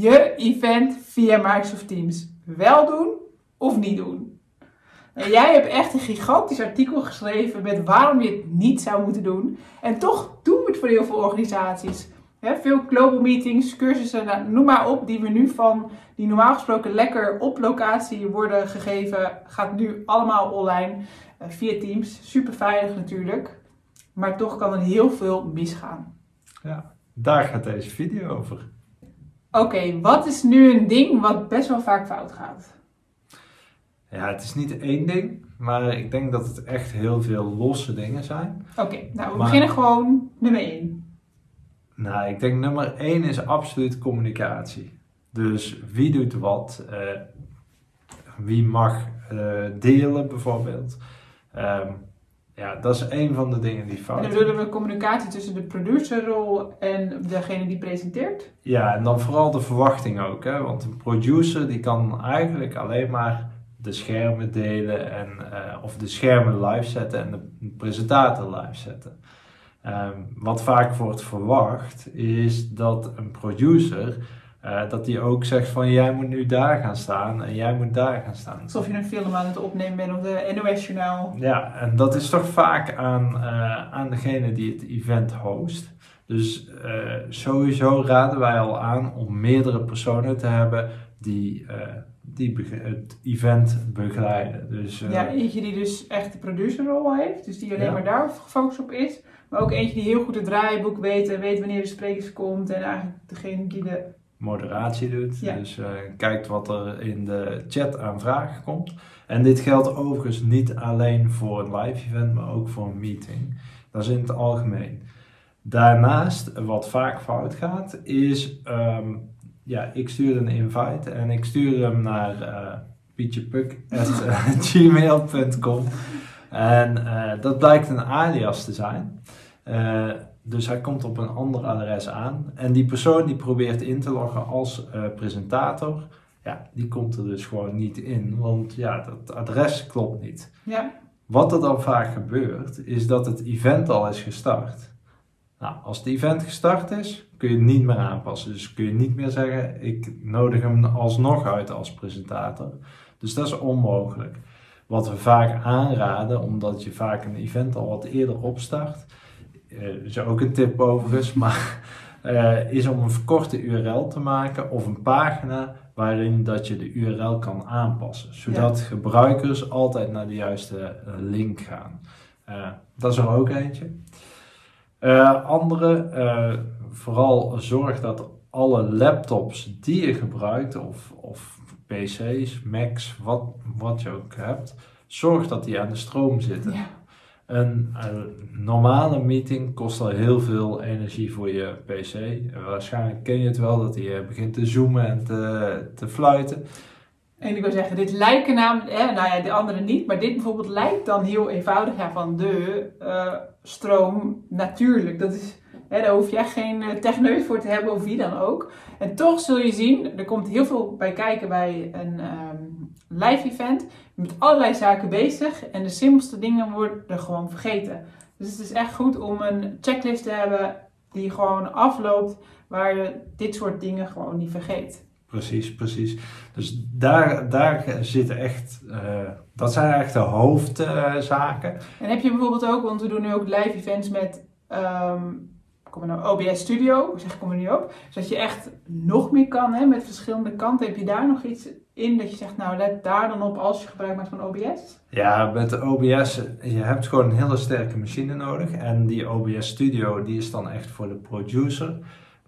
Je event via Microsoft Teams. Wel doen of niet doen? En jij hebt echt een gigantisch artikel geschreven met waarom je het niet zou moeten doen. En toch doen we het voor heel veel organisaties. He, veel global meetings, cursussen, nou, noem maar op, die we nu van, die normaal gesproken lekker op locatie worden gegeven, gaat nu allemaal online uh, via Teams. Super veilig natuurlijk, maar toch kan er heel veel misgaan. Ja, daar gaat deze video over. Oké, wat is nu een ding wat best wel vaak fout gaat? Ja, het is niet één ding, maar ik denk dat het echt heel veel losse dingen zijn. Oké, nou we maar, beginnen gewoon nummer één. Nou, ik denk nummer één is absoluut communicatie. Dus wie doet wat, uh, wie mag uh, delen bijvoorbeeld. Um, ja, dat is een van de dingen die fout En dan bedoelen we communicatie tussen de producerrol en degene die presenteert? Ja, en dan vooral de verwachting ook. Hè? Want een producer die kan eigenlijk alleen maar de schermen delen en, uh, of de schermen live zetten en de presentator live zetten. Um, wat vaak wordt verwacht is dat een producer uh, dat die ook zegt van jij moet nu daar gaan staan en jij moet daar gaan staan. Alsof je een film aan het opnemen bent of de NOS-journaal. Ja, en dat is toch vaak aan, uh, aan degene die het event host. Dus uh, sowieso raden wij al aan om meerdere personen te hebben die, die het event begeleiden. Dus, ja, eentje die dus echt de producerrol heeft, dus die alleen ja. maar daar gefocust op is. Maar ook eentje die heel goed het draaiboek weet en weet wanneer de sprekers komt en eigenlijk degene die de moderatie doet. Dus uh, kijkt wat er in de chat aan vragen komt. En dit geldt overigens niet alleen voor een live event, maar ook voor een meeting. Dat is in het algemeen. Daarnaast, wat vaak fout gaat, is... Um, ja, ik stuur een invite en ik stuur hem naar uh, pietjepuk.gmail.com En uh, dat blijkt een alias te zijn. Uh, dus hij komt op een ander adres aan. En die persoon die probeert in te loggen als uh, presentator, ja, die komt er dus gewoon niet in. Want ja, dat adres klopt niet. Ja. Wat er dan vaak gebeurt, is dat het event al is gestart. Nou, als het event gestart is, kun je het niet meer aanpassen. Dus kun je niet meer zeggen, ik nodig hem alsnog uit als presentator. Dus dat is onmogelijk. Wat we vaak aanraden, omdat je vaak een event al wat eerder opstart, uh, is ook een tip overigens, maar uh, is om een verkorte URL te maken of een pagina waarin dat je de URL kan aanpassen, zodat ja. gebruikers altijd naar de juiste uh, link gaan. dat is er ook eentje. andere, vooral zorg dat alle laptops die je gebruikt, of, of PC's, Macs, wat, wat je ook hebt, zorg dat die aan de stroom zitten. Ja. Een, een, normale meeting kost al heel veel energie voor je PC. Waarschijnlijk ken je het wel dat hij begint te zoomen en te, te fluiten. En ik wil zeggen, dit lijken namelijk, eh, nou ja, de andere niet, maar dit bijvoorbeeld lijkt dan heel eenvoudig ja, van de uh, stroom natuurlijk. Dat is, hè, daar hoef je echt geen techneut voor te hebben of wie dan ook. En toch zul je zien, er komt heel veel bij kijken bij een um, live event. met allerlei zaken bezig en de simpelste dingen worden gewoon vergeten. Dus het is echt goed om een checklist te hebben die gewoon afloopt, waar je dit soort dingen gewoon niet vergeet. Precies, precies. Dus daar, daar zitten echt, uh, dat zijn echt de hoofdzaken. Uh, en heb je bijvoorbeeld ook, want we doen nu ook live events met um, kom nou, OBS Studio, zeg ik er nu op. Zodat je echt nog meer kan hè, met verschillende kanten. Heb je daar nog iets in dat je zegt, nou let daar dan op als je gebruik maakt van OBS? Ja, met de OBS, je hebt gewoon een hele sterke machine nodig. En die OBS Studio, die is dan echt voor de producer.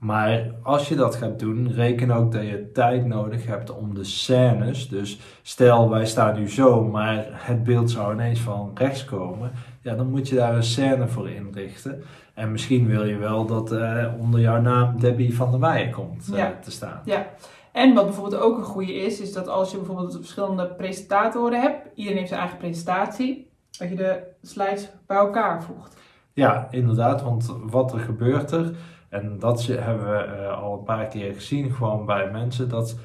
Maar als je dat gaat doen, reken ook dat je tijd nodig hebt om de scènes. Dus stel wij staan nu zo, maar het beeld zou ineens van rechts komen. Ja, dan moet je daar een scène voor inrichten. En misschien wil je wel dat uh, onder jouw naam Debbie van der Weijen komt uh, ja. te staan. Ja, En wat bijvoorbeeld ook een goede is, is dat als je bijvoorbeeld verschillende presentatoren hebt, iedereen heeft zijn eigen presentatie, dat je de slides bij elkaar voegt. Ja, inderdaad, want wat er gebeurt er, en dat hebben we uh, al een paar keer gezien gewoon bij mensen, dat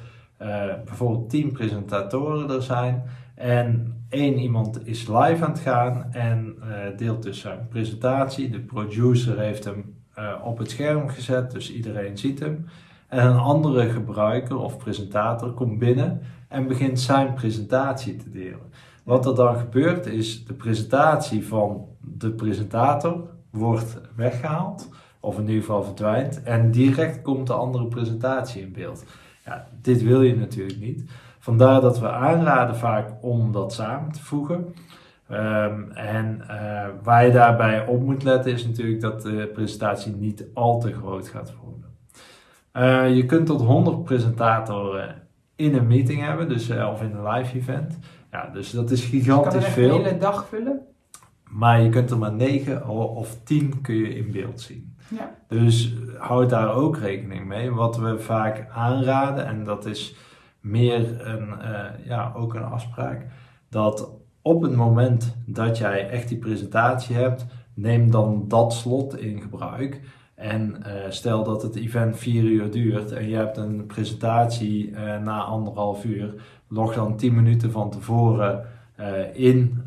bijvoorbeeld tien presentatoren er zijn en één iemand is live aan het gaan en uh, deelt dus zijn presentatie. De producer heeft hem op het scherm gezet, dus iedereen ziet hem. En een andere gebruiker of presentator komt binnen en begint zijn presentatie te delen. Wat er dan gebeurt is de presentatie van de presentator wordt weggehaald, of in ieder geval verdwijnt, en direct komt de andere presentatie in beeld. Ja, dit wil je natuurlijk niet. Vandaar dat we aanraden vaak om dat samen te voegen. Um, en uh, waar je daarbij op moet letten is natuurlijk dat de presentatie niet al te groot gaat worden. Uh, je kunt tot 100 presentatoren in een meeting hebben, dus, uh, of in een live event. Ja, dus dat is gigantisch dus je veel. de hele dag vullen? Maar je kunt er maar 9 of 10 kun je in beeld zien. Ja. Dus houd daar ook rekening mee. Wat we vaak aanraden, en dat is meer een, uh, ja, ook een afspraak, dat op het moment dat jij echt die presentatie hebt, neem dan dat slot in gebruik. En uh, stel dat het event vier uur duurt en je hebt een presentatie uh, na anderhalf uur, log dan 10 minuten van tevoren in,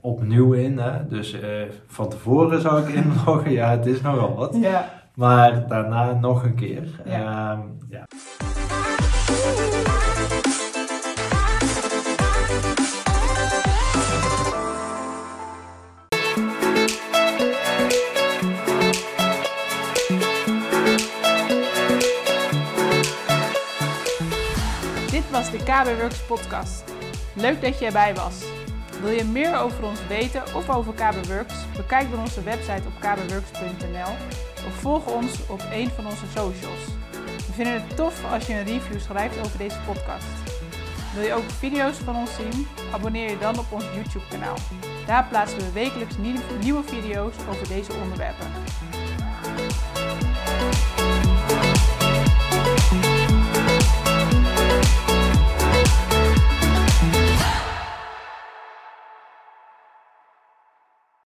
opnieuw in. Hè? Dus van tevoren zou ik inloggen, ja, het is nogal wat. Ja. Maar daarna nog een keer. Ja. Ehm, ja. was de KB Works podcast. Leuk dat je erbij was. Wil je meer over ons weten of over KB Works? Bekijk dan onze website op kbworks.nl of volg ons op een van onze socials. We vinden het tof als je een review schrijft over deze podcast. Wil je ook video's van ons zien? Abonneer je dan op ons YouTube kanaal. Daar plaatsen we wekelijks nieuwe video's over deze onderwerpen.